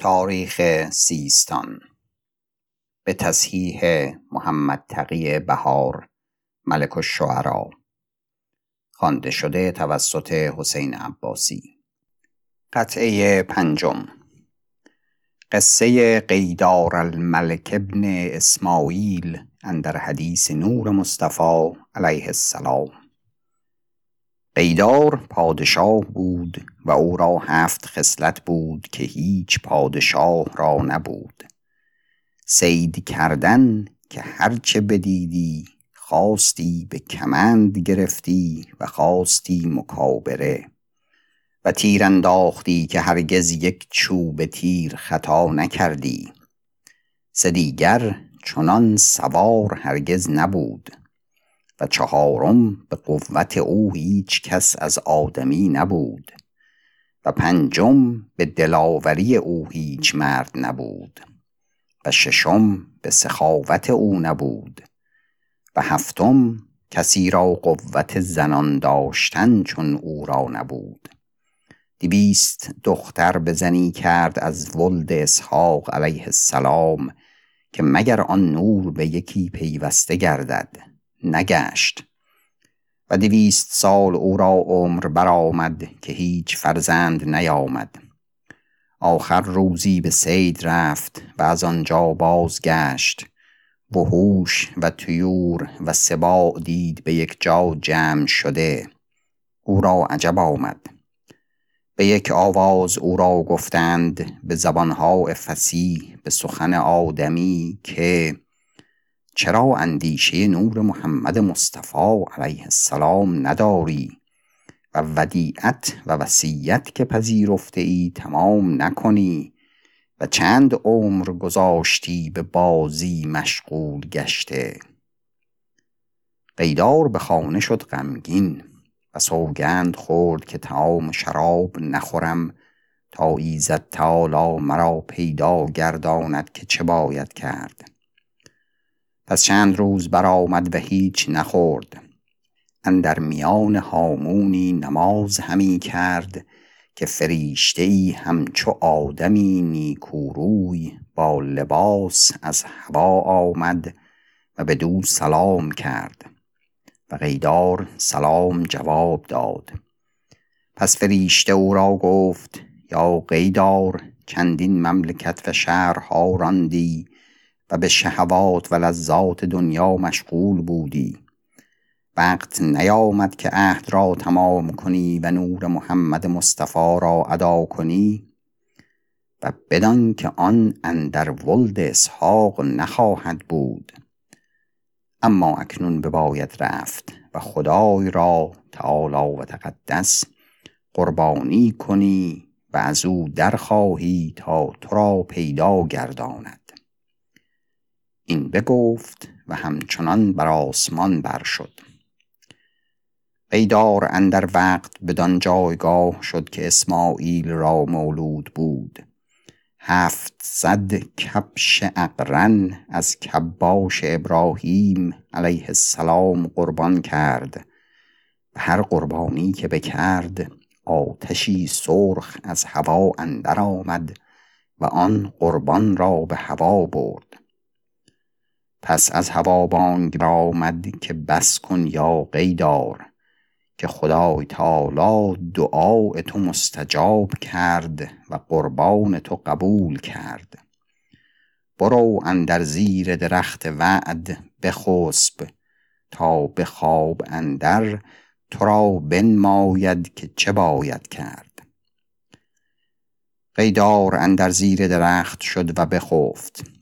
تاریخ سیستان. به تصحیح محمد تقی بهار ملک الشعرا. خوانده شده توسط حسین عباسی. قطعه پنجم. قصه قیدار الملک ابن اسماعیل اندر حدیث نور مصطفی علیه السلام. قیدار پادشاه بود و او را هفت خصلت بود که هیچ پادشاه را نبود. صید کردن که هرچه بدیدی خواستی به کمند گرفتی و خواستی مکابره. و تیر انداختی که هرگز یک چوب تیر خطا نکردی. سه چنان سوار هرگز نبود. و چهارم به قوت او هیچ کس از آدمی نبود. پنجم به دلاوری او هیچ مرد نبود و ششم به سخاوت او نبود و هفتم کسی را قوت زنان داشتن چون او را نبود. دویست دختر به زنی کرد از ولد اسحاق علیه السلام که مگر آن نور به یکی پیوسته گردد؟ نگشت. و دویست سال او را عمر برآمد که هیچ فرزند نیامد. آخر روزی به صید رفت و از آنجا بازگشت. وحوش و طیور و سباع دید به یک جا جمع شده. او را عجب آمد. به یک آواز او را گفتند به زبانهای فسیح به سخن آدمی که چرا اندیشه نور محمد مصطفی علیه السلام نداری و ودیعت و وصیت که پذیرفته ای تمام نکنی و چند عمر گذاشتی به بازی مشغول گشته؟ قیدار به خانه شد غمگین و سوگند خورد که طعام شراب نخورم تا ایزد تعالی مرا پیدا گرداند که چه باید کرد. پس چند روز برآمد و هیچ نخورد. اندر میان هامونی نماز همی کرد که فریشته ای همچو آدمی نیکوروی با لباس از هوا آمد و بدو سلام کرد و قیدار سلام جواب داد. پس فریشته او را گفت یا قیدار چندین مملکت و شهرها راندی و به شهوات و لذات دنیا مشغول بودی. وقت نیامد که عهد را تمام کنی و نور محمد مصطفی را ادا کنی و بدان که آن اندر ولد اسحاق نخواهد بود. اما اکنون بباید رفت و خدای را تعالی و تقدس قربانی کنی و از او درخواهی تا تو را پیدا گرداند. این بگفت و همچنان بر آسمان بر شد. قیدار اندر وقت بدان جایگاه شد که اسماعیل را مولود بود. هفتصد کبش اقرن از کباش ابراهیم علیه السلام قربان کرد. و هر قربانی که بکرد آتشی سرخ از هوا اندر آمد و آن قربان را به هوا برد. پس از هوا بانگ آمد که بس کن یا قیدار که خدای تعالی دعای تو مستجاب کرد و قربان تو قبول کرد. برو اندر زیر درخت وعد بخسب تا به خواب اندر تو را بنماید که چه باید کرد. قیدار اندر زیر درخت شد و بخفت.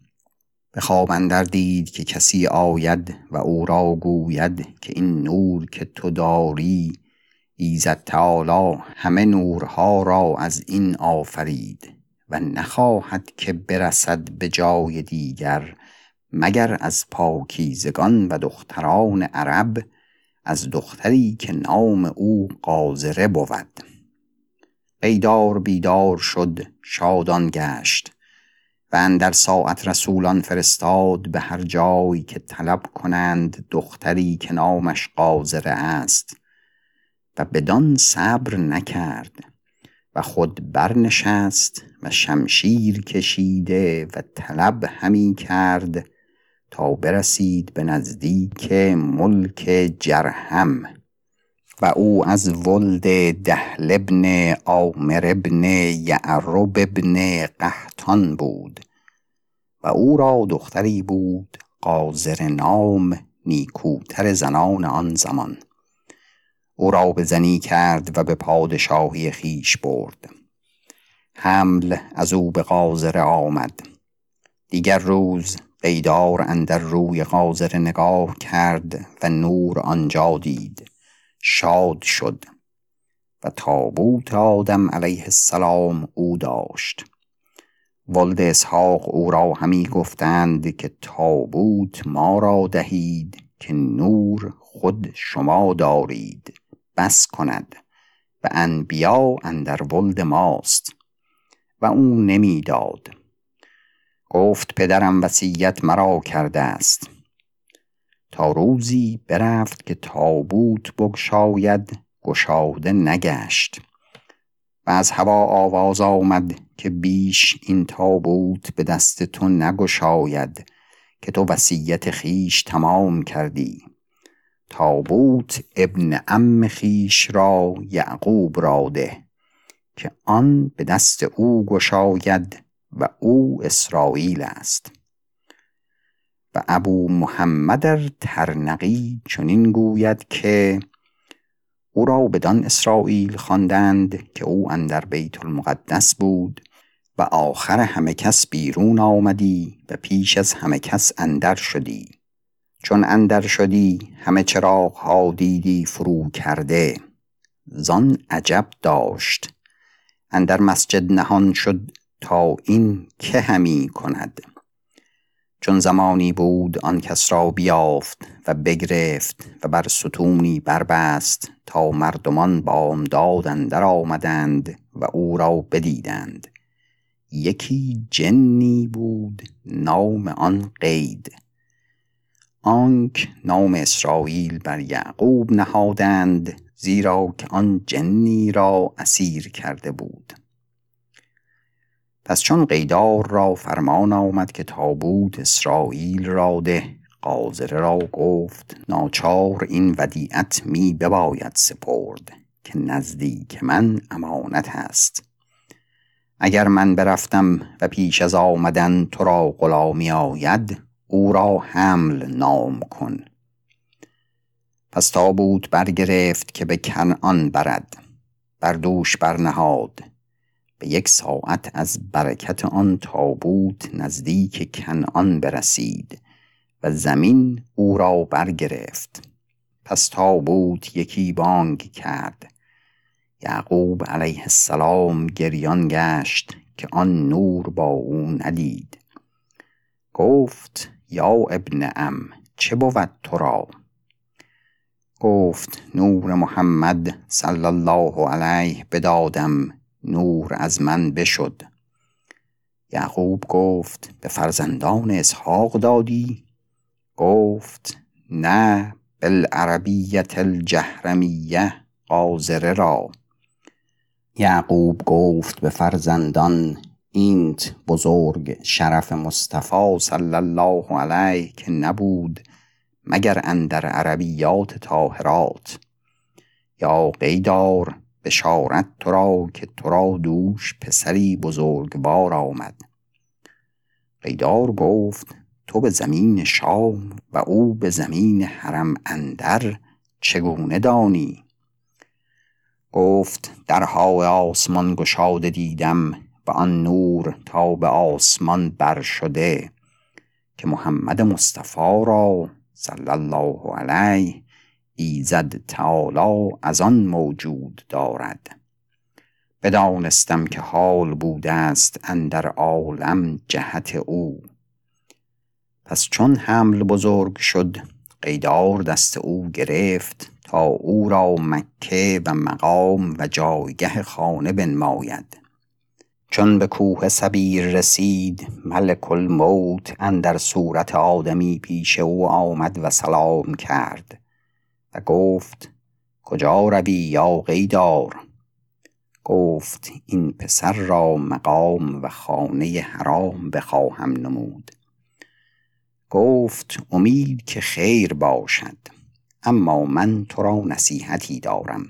به خواب اندر دید که کسی آید و او را گوید که این نور که تو داری ایزد تعالی همه نورها را از این آفرید و نخواهد که برسد به جای دیگر مگر از پاکیزگان و دختران عرب از دختری که نام او قاذره بود. قیدار بیدار شد شادان گشت. و اندر ساعت رسولان فرستاد به هر جایی که طلب کنند دختری که نامش قاذره است. و بدان صبر نکرد و خود برنشست و شمشیر کشیده و طلب همی کرد تا برسید به نزدیک ملک جرهم. و او از ولد دهل ابن آمر ابن یعرب ابن قحطان بود و او را دختری بود قاذر نام نیکوتر زنان آن زمان. او را به زنی کرد و به پادشاهی خیش برد. حمل از او به قاذر آمد. دیگر روز قیدار اندر روی قاذر نگاه کرد و نور آنجا دید. شاد شد و تابوت آدم علیه السلام او داشت. ولد اسحاق او را همی گفتند که تابوت ما را دهید که نور خود شما دارید بس کند و انبیا اندر ولد ماست. و او نمی‌داد. گفت پدرم وصیت مرا کرده است. تا روزی برفت که تابوت بگشاید گشاده نگشت. و از هوا آواز آمد که بیش این تابوت به دست تو نگشاید که تو وصیت خیش تمام کردی. تابوت ابن ام خیش را یعقوب را ده که آن به دست او گشاید و او اسرائیل است. و ابو محمد ترنقی چنین گوید که او را بدان اسرائیل خواندند که او اندر بیت المقدس بود و آخر همه کس بیرون آمدی و پیش از همه کس اندر شدی. چون اندر شدی همه چراغ ها دیدی فرو کرده. زان عجب داشت. اندر مسجد نهان شد تا این که همی کند. چون زمانی بود آن کس را بیافت و بگرفت و بر ستونی بربست تا مردمان بامداد اندر آمدند و او را بدیدند. یکی جنی بود نام آن قید. آنک نام اسرائیل بر یعقوب نهادند زیرا که آن جنی را اسیر کرده بود. پس چون قیدار را فرمان آمد که تابوت اسرائیل را ده قاضره را گفت ناچار این ودیعت می بباید سپرد که نزدیک من امانت است. اگر من برفتم و پیش از آمدن تو را غلامی آید او را حمل نام کن. پس تابوت برگرفت که به کنعان برد بر دوش برنهاد. به یک ساعت از برکت آن تابوت نزدیک کنعان برسید و زمین او را برگرفت. پس تابوت یکی بانگ کرد. یعقوب علیه السلام گریان گشت که آن نور با او ندید. گفت یا ابن ام چه بود تو را؟ گفت نور محمد صلی الله علیه بدادم. نور از من بشد. یعقوب گفت به فرزندان اسحاق دادی؟ گفت نه بالعربیت الجهرمیه قاذره را. یعقوب گفت به فرزندان اینت بزرگ شرف مصطفی صلی الله علیه که نبود مگر اندر عربیات طاهرات. یا قیدار بشارت تو را که تو را دوش پسری بزرگوار آمد. قیدار گفت تو به زمین شام و او به زمین حرم اندر چگونه دانی؟ گفت درهای آسمان گشاده دیدم و آن نور تا به آسمان بر شده که محمد مصطفی را صلی الله علیه ایزد تعالی از آن موجود دارد. بدانستم که حال بوده است اندر عالم جهت او. پس چون حمل بزرگ شد قیدار دست او گرفت تا او را مکه و مقام و جایگه خانه بنماید. چون به کوه سبیر رسید ملک الموت اندر صورت آدمی پیش او آمد و سلام کرد. گفت کجا روی یا قیدار گفت این پسر را مقام و خانه حرام بخواهم نمود. گفت امید که خیر باشد اما من تو را نصیحتی دارم.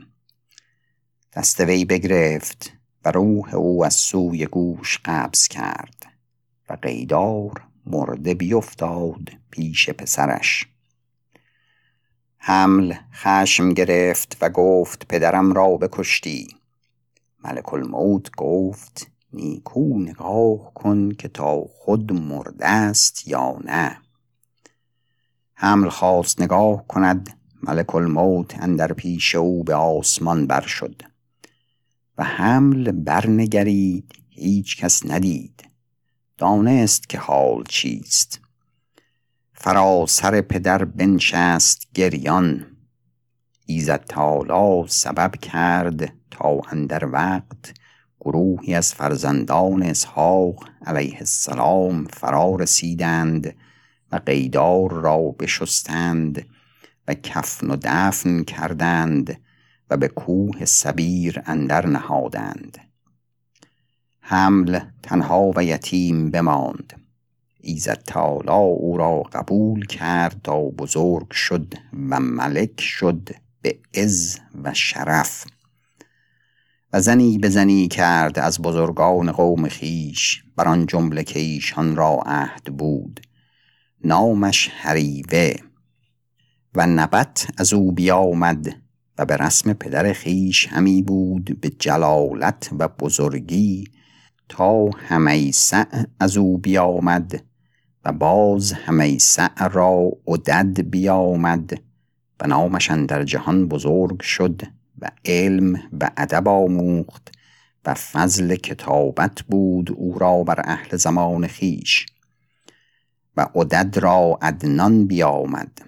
دست وی بگرفت و روح او از سوی گوش قبض کرد و قیدار مرده بیفتاد پیش پسرش. حمل خشم گرفت و گفت پدرم را بکشتی. ملک الموت گفت نیکو نگاه کن که تا خود مرده است یا نه. حمل خواست نگاه کند ملک الموت اندر پیش او به آسمان بر شد. و حمل برنگرید هیچ کس ندید. دانست که حال چیست. فراسر پدر بنشست گریان. ایزد تالا سبب کرد تا اندر وقت گروهی از فرزندان اسحاق علیه السلام فرا رسیدند و قیدار را بشستند و کفن و دفن کردند و به کوه سبیر اندر نهادند. حمل تنها و یتیم بماند. ایزد تالا او را قبول کرد تا بزرگ شد و ملک شد به عز و شرف. و زنی به زنی کرد از بزرگان قوم خیش بر آن جمله که ایشان را عهد بود. نامش حریوه. و نبت از او بیامد و به رسم پدر خیش همی بود به جلالت و بزرگی تا همیسع از او بیامد و باز همیسع را عدد بیامد و نامش در جهان بزرگ شد و علم و ادب آموخت و فضل کتابت بود او را بر اهل زمان خیش و عدد را عدنان بیامد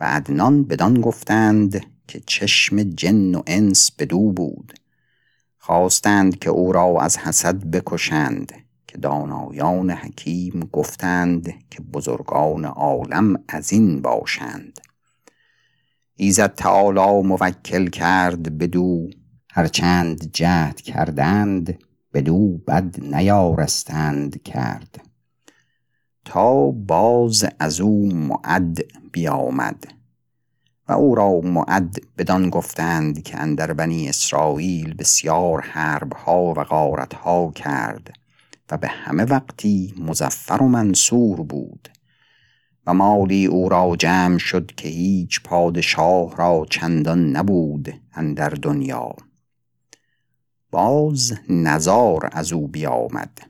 و عدنان بدان گفتند که چشم جن و انس بدو بود خواستند که او را از حسد بکشند دانایان حکیم گفتند که بزرگان عالم از این باشند. ایزد تعالی موکل کرد بدو هرچند جهد کردند بدو بد نیارستند کرد. تا باز از او معد بیامد و او را معد بدان گفتند که اندر بنی اسرائیل بسیار حربها و غارتها کرد. و به همه وقتی مزفر و منصور بود و مالی او را جمع شد که هیچ پادشاه را چندان نبود اندر دنیا. باز نزار از او بیامد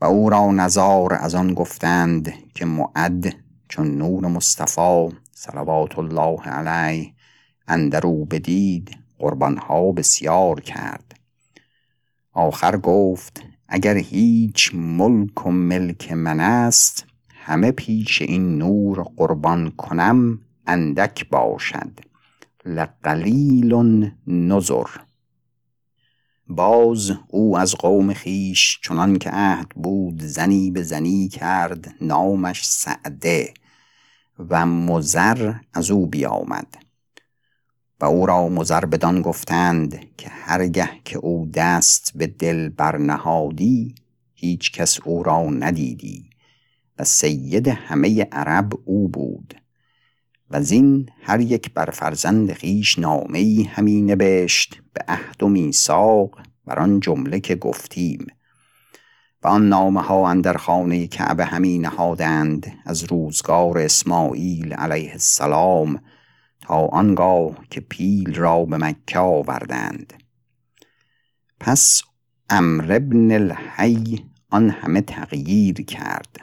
و او را نزار از آن گفتند که معد چون نور مصطفی صلوات الله علیه اندر او بدید قربانها بسیار کرد. آخر گفت اگر هیچ ملک و ملک من است همه پیش این نور قربان کنم اندک باشد. لقلیل نظر باز او از قوم خیش چنان که عهد بود زنی به زنی کرد نامش سعده و مزر از او بیامد. و او را مزر گفتند که هرگه که او دست به دل برنهادی هیچ کس او را ندیدی و سید همه عرب او بود. و زین هر یک بر فرزند خیش نامه همی نبشت به عهد و میثاق بر آن جمله که گفتیم. و آن نامه ها اندر خانه کعبه همی نهادند از روزگار اسماعیل علیه السلام تا آنگاه که پیل را به مکه آوردند. پس امر ابن الحی آن همه تغییر کرد.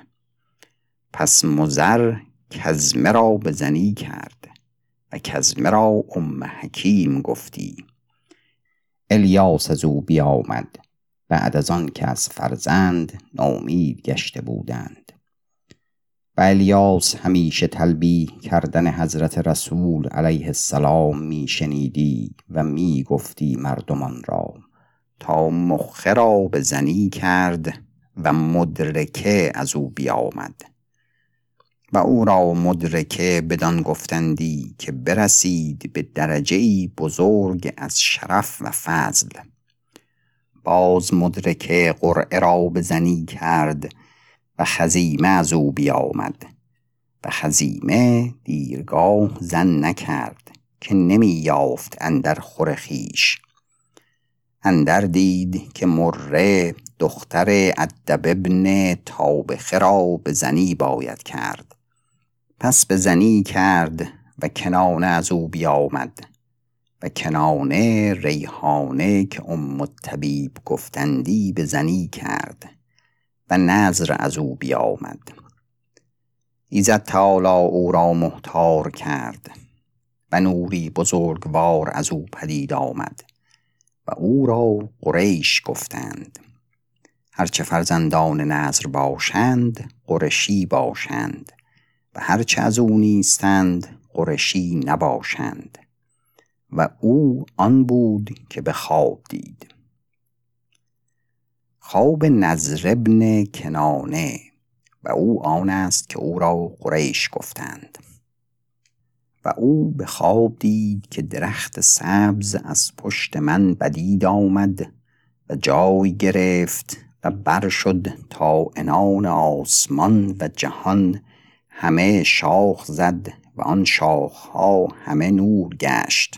پس مزر کزمه را بزنی کرد و کزمه را ام حکیم گفتی. الیاس از او بیامد. بعد از آن که از فرزند نامید گشته بودند. و الیاس همیشه تلبی کردن حضرت رسول علیه السلام می شنیدی و می گفتی مردمان را تا مخه را به زنی کرد و مدرکه از او بیامد. و او را مدرکه بدان گفتندی که برسید به درجه بزرگ از شرف و فضل. باز مدرکه قرعه را بزنی کرد و خزیمه از او بیامد. و خزیمه دیرگاه زن نکرد که نمی یافت اندر خور خیش اندر دید که مره دختر ادب ابن تابخه را به زنی باید کرد. پس به زنی کرد و کنانه از او بیامد. و کنانه ریحانه که ام الطبیب گفتندی به زنی کرد. و نظر از او بیامد. ایزد تالا او را محتار کرد و نوری بزرگوار از او پدید آمد و او را قریش گفتند. هرچه فرزندان نظر باشند قرشی باشند و هرچه از او نیستند قرشی نباشند و او آن بود که به خواب دید. خواب نظر ابن کنانه و او آن است که او را قریش گفتند. و او به خواب دید که درخت سبز از پشت من بدید آمد و جای گرفت و بر شد تا انان آسمان و جهان همه شاخ زد و آن شاخها همه نور گشت.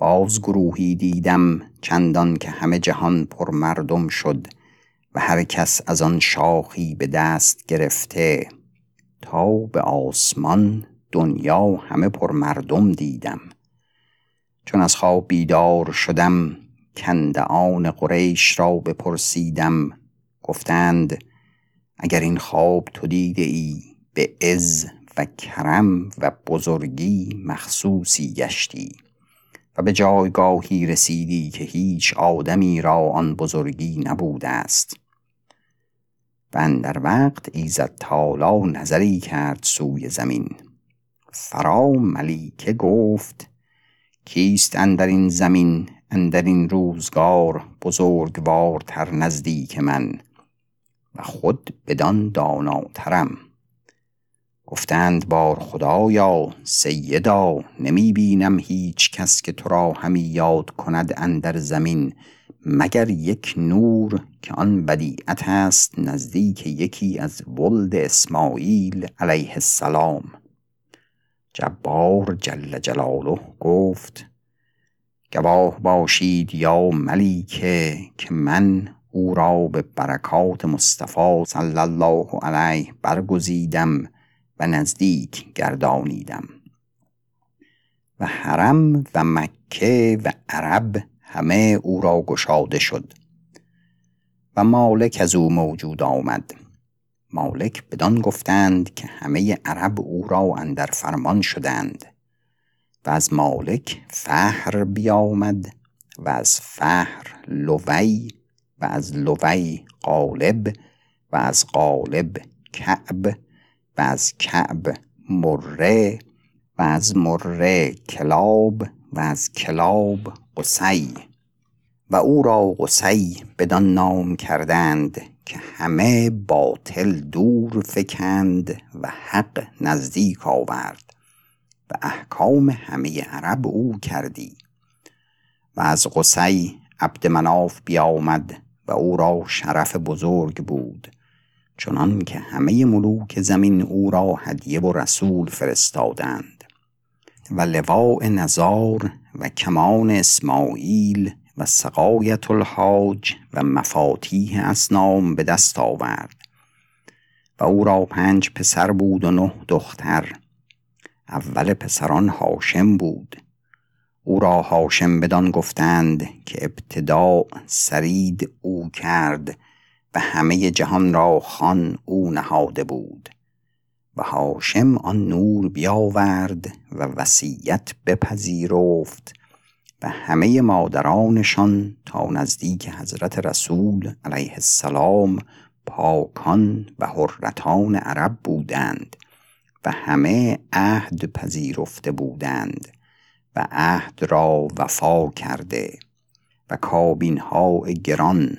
باز گروهی دیدم چندان که همه جهان پر مردم شد و هر کس از آن شاخی به دست گرفته. تا به آسمان دنیا همه پر مردم دیدم. چون از خواب بیدار شدم آن قریش را بپرسیدم. گفتند اگر این خواب تو دیده ای به عز و کرم و بزرگی مخصوصی گشتی. و به جایگاهی رسیدی که هیچ آدمی را آن بزرگی نبوده است. و در وقت ایزد تالا نظری کرد سوی زمین. فرا ملیکه گفت کیست اندر این زمین؟ اندر این روزگار بزرگوارتر نزدیک من. و خود بدان داناترم. گفتند بار خدایا سیدا نمی بینم هیچ کس که تو را همی یاد کند اندر زمین مگر یک نور که آن بدیعت است نزدیک یکی از ولد اسماعیل علیه السلام. جبار جل جلاله گفت گواه باشید یا ملیکه که من او را به برکات مصطفی صلی الله علیه برگزیدم. و نزدیک گردانیدم. و حرم و مکه و عرب همه او را گشاده شد. و مالک از او موجود آمد. مالک بدان گفتند که همه عرب او را اندر فرمان شدند. و از مالک فهر بیامد و از فهر لوی و از لوی قالب و از قالب کعب از کعب مره و از مره کلاب و از کلاب قسی و او را قسی بدان نام کردند که همه باطل دور فکند و حق نزدیک آورد و احکام همه عرب او کردی. و از قسی عبد مناف بیامد و او را شرف بزرگ بود. چنان که همه ملوک زمین او را هدیه و رسول فرستادند و لواء نزار و کمان اسماعیل و سقایت الحاج و مفاتیح اسنام به دست آورد و او را پنج پسر بود و نه دختر. اول پسران هاشم بود. او را هاشم بدان گفتند که ابتدا سرید او کرد و همه جهان را خان او نهاده بود. و هاشم آن نور بیاورد و وصیت بپذیرفت و همه مادرانشان تا نزدیک حضرت رسول علیه السلام پاکان و حرتان عرب بودند و همه عهد پذیرفته بودند و عهد را وفا کرده و کابین ها گران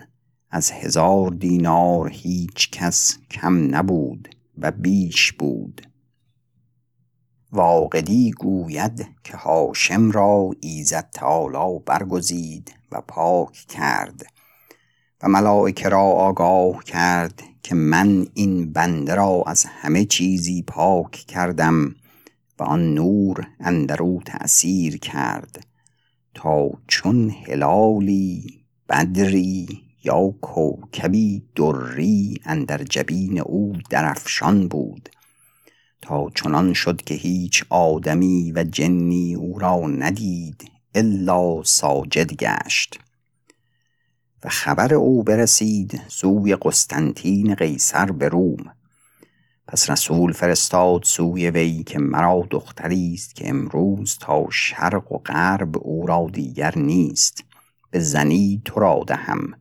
از هزار دینار هیچ کس کم نبود و بیش بود. واقدی گوید که هاشم را ایزد تعالی برگزید و پاک کرد و ملائکه را آگاه کرد که من این بنده را از همه چیزی پاک کردم و آن نور اندرو تأثیر کرد تا چون هلالی بدری یا کوکبی دری اندر جبین او درفشان بود. تا چنان شد که هیچ آدمی و جنی او را ندید الا ساجد گشت. و خبر او برسید سوی قسطنطین قیصر به روم. پس رسول فرستاد سوی وی که مرا دختری است که امروز تا شرق و غرب او را دیگر نیست. به زنی تو را دهم.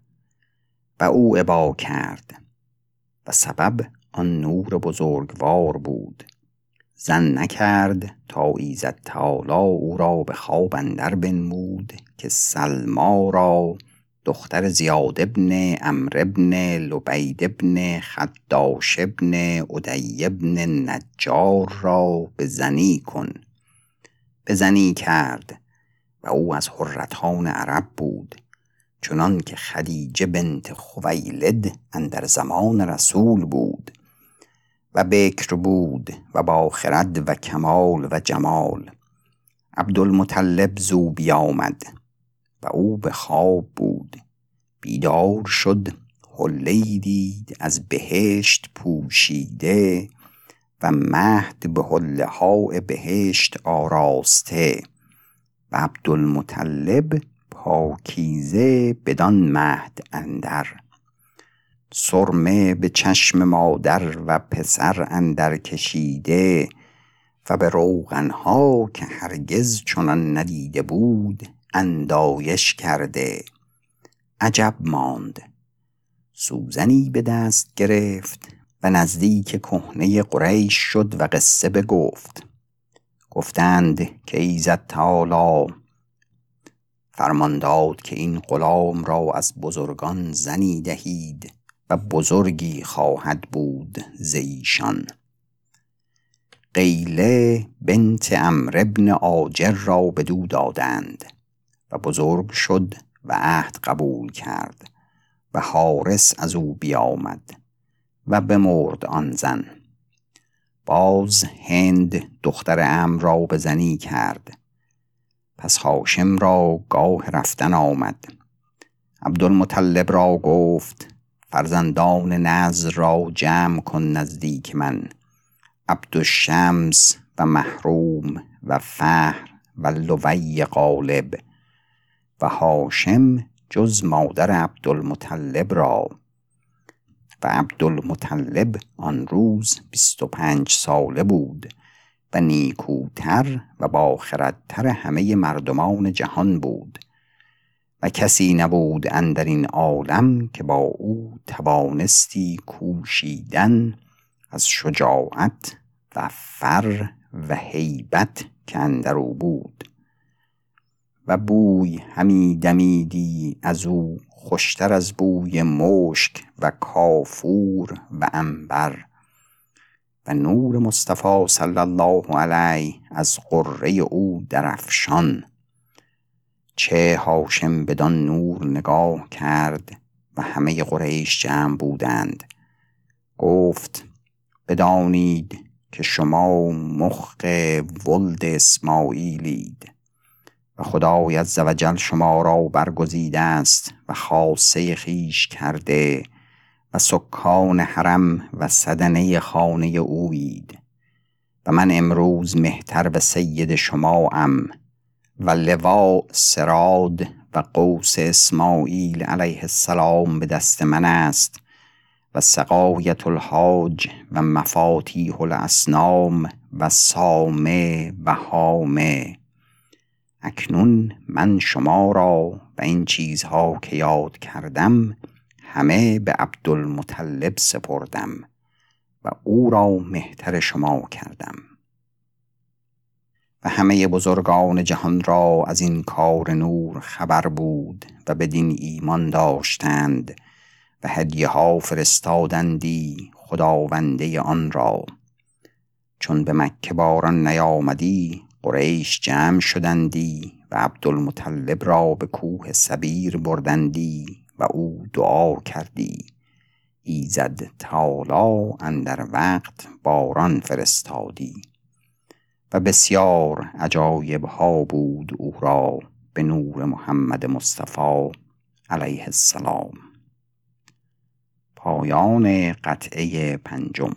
و او ابا کرد. و سبب آن نور بزرگوار بود. زن نکرد تا ایزد تعالی او را به خواب اندر بنمود که سلما را دختر زیاد ابن امر ابن لبید ابن خداش ابن ادی ابن نجار را به زنی کن. به زنی کرد و او از حرتان عرب بود. چنان که خدیجه بنت خویلد اندر زمان رسول بود و بکر بود و با خرد و کمال و جمال. عبدالمطلب زو بیامد و او به خواب بود. بیدار شد حله دید از بهشت پوشیده و مهد به حله بهشت آراسته و عبدالمطلب پاکیزه بدان مهد اندر. سرمه به چشم مادر و پسر اندر کشیده و به روغنها که هرگز چنان ندیده بود اندایش کرده. عجب ماند. سوزنی به دست گرفت و نزدیک کهنه قریش شد و قصه بگفت. گفتند که ایزد تعالی فرمان داد که این غلام را از بزرگان زنی دهید و بزرگی خواهد بود زیشان قیله بنت امر ابن آجر را بدو دادند و بزرگ شد و عهد قبول کرد و حارس از او بیامد و بمرد آن زن. باز هند دختر ام را به زنی کرد پس هاشم را گاه رفتن آمد. عبدالمطلب را گفت فرزندان نظر را جمع کن نزدیک من. عبدالشمس و محروم و فهر و لوی غالب و هاشم جز مادر عبدالمطلب را. و عبدالمطلب آن روز بیست و پنج ساله بود. و نیکوتر و باخردتر همه مردمان جهان بود. و کسی نبود اندر این عالم که با او توانستی کوشیدن از شجاعت و فر و هیبت که اندر او بود. و بوی همی دمیدی از او خوشتر از بوی مشک و کافور و انبر نور مصطفی صلی الله علیه از قره او درفشان چه هاشم بدان نور نگاه کرد و همه قریش جمع بودند. گفت بدانید که شما مخ ولد اسماعیلید و خدای عزوجل شما را برگزیده است و خاصه خیش کرده و سکان حرم و صدنه خانه اوید. و من امروز مهتر به سید شما ام و لوا سراد و قوس اسماعیل علیه السلام به دست من است و سقایت الحاج و مفاتیح الاسنام و سامه و حامه. اکنون من شما را به این چیزها که یاد کردم همه به عبدالمطلب سپردم و او را مهتر شما کردم. و همه بزرگان جهان را از این کار نور خبر بود و بدین ایمان داشتند و هدیه ها فرستادندی خداونده آن را. چون به مکه باران نیامدی قریش جمع شدندی و عبدالمطلب را به کوه سبیر بردندی. و او دعا کردی. ایزد تعالی اندر وقت باران فرستادی. و بسیار عجایب ها بود او را به نور محمد مصطفی علیه السلام. پایان قطعه پنجم.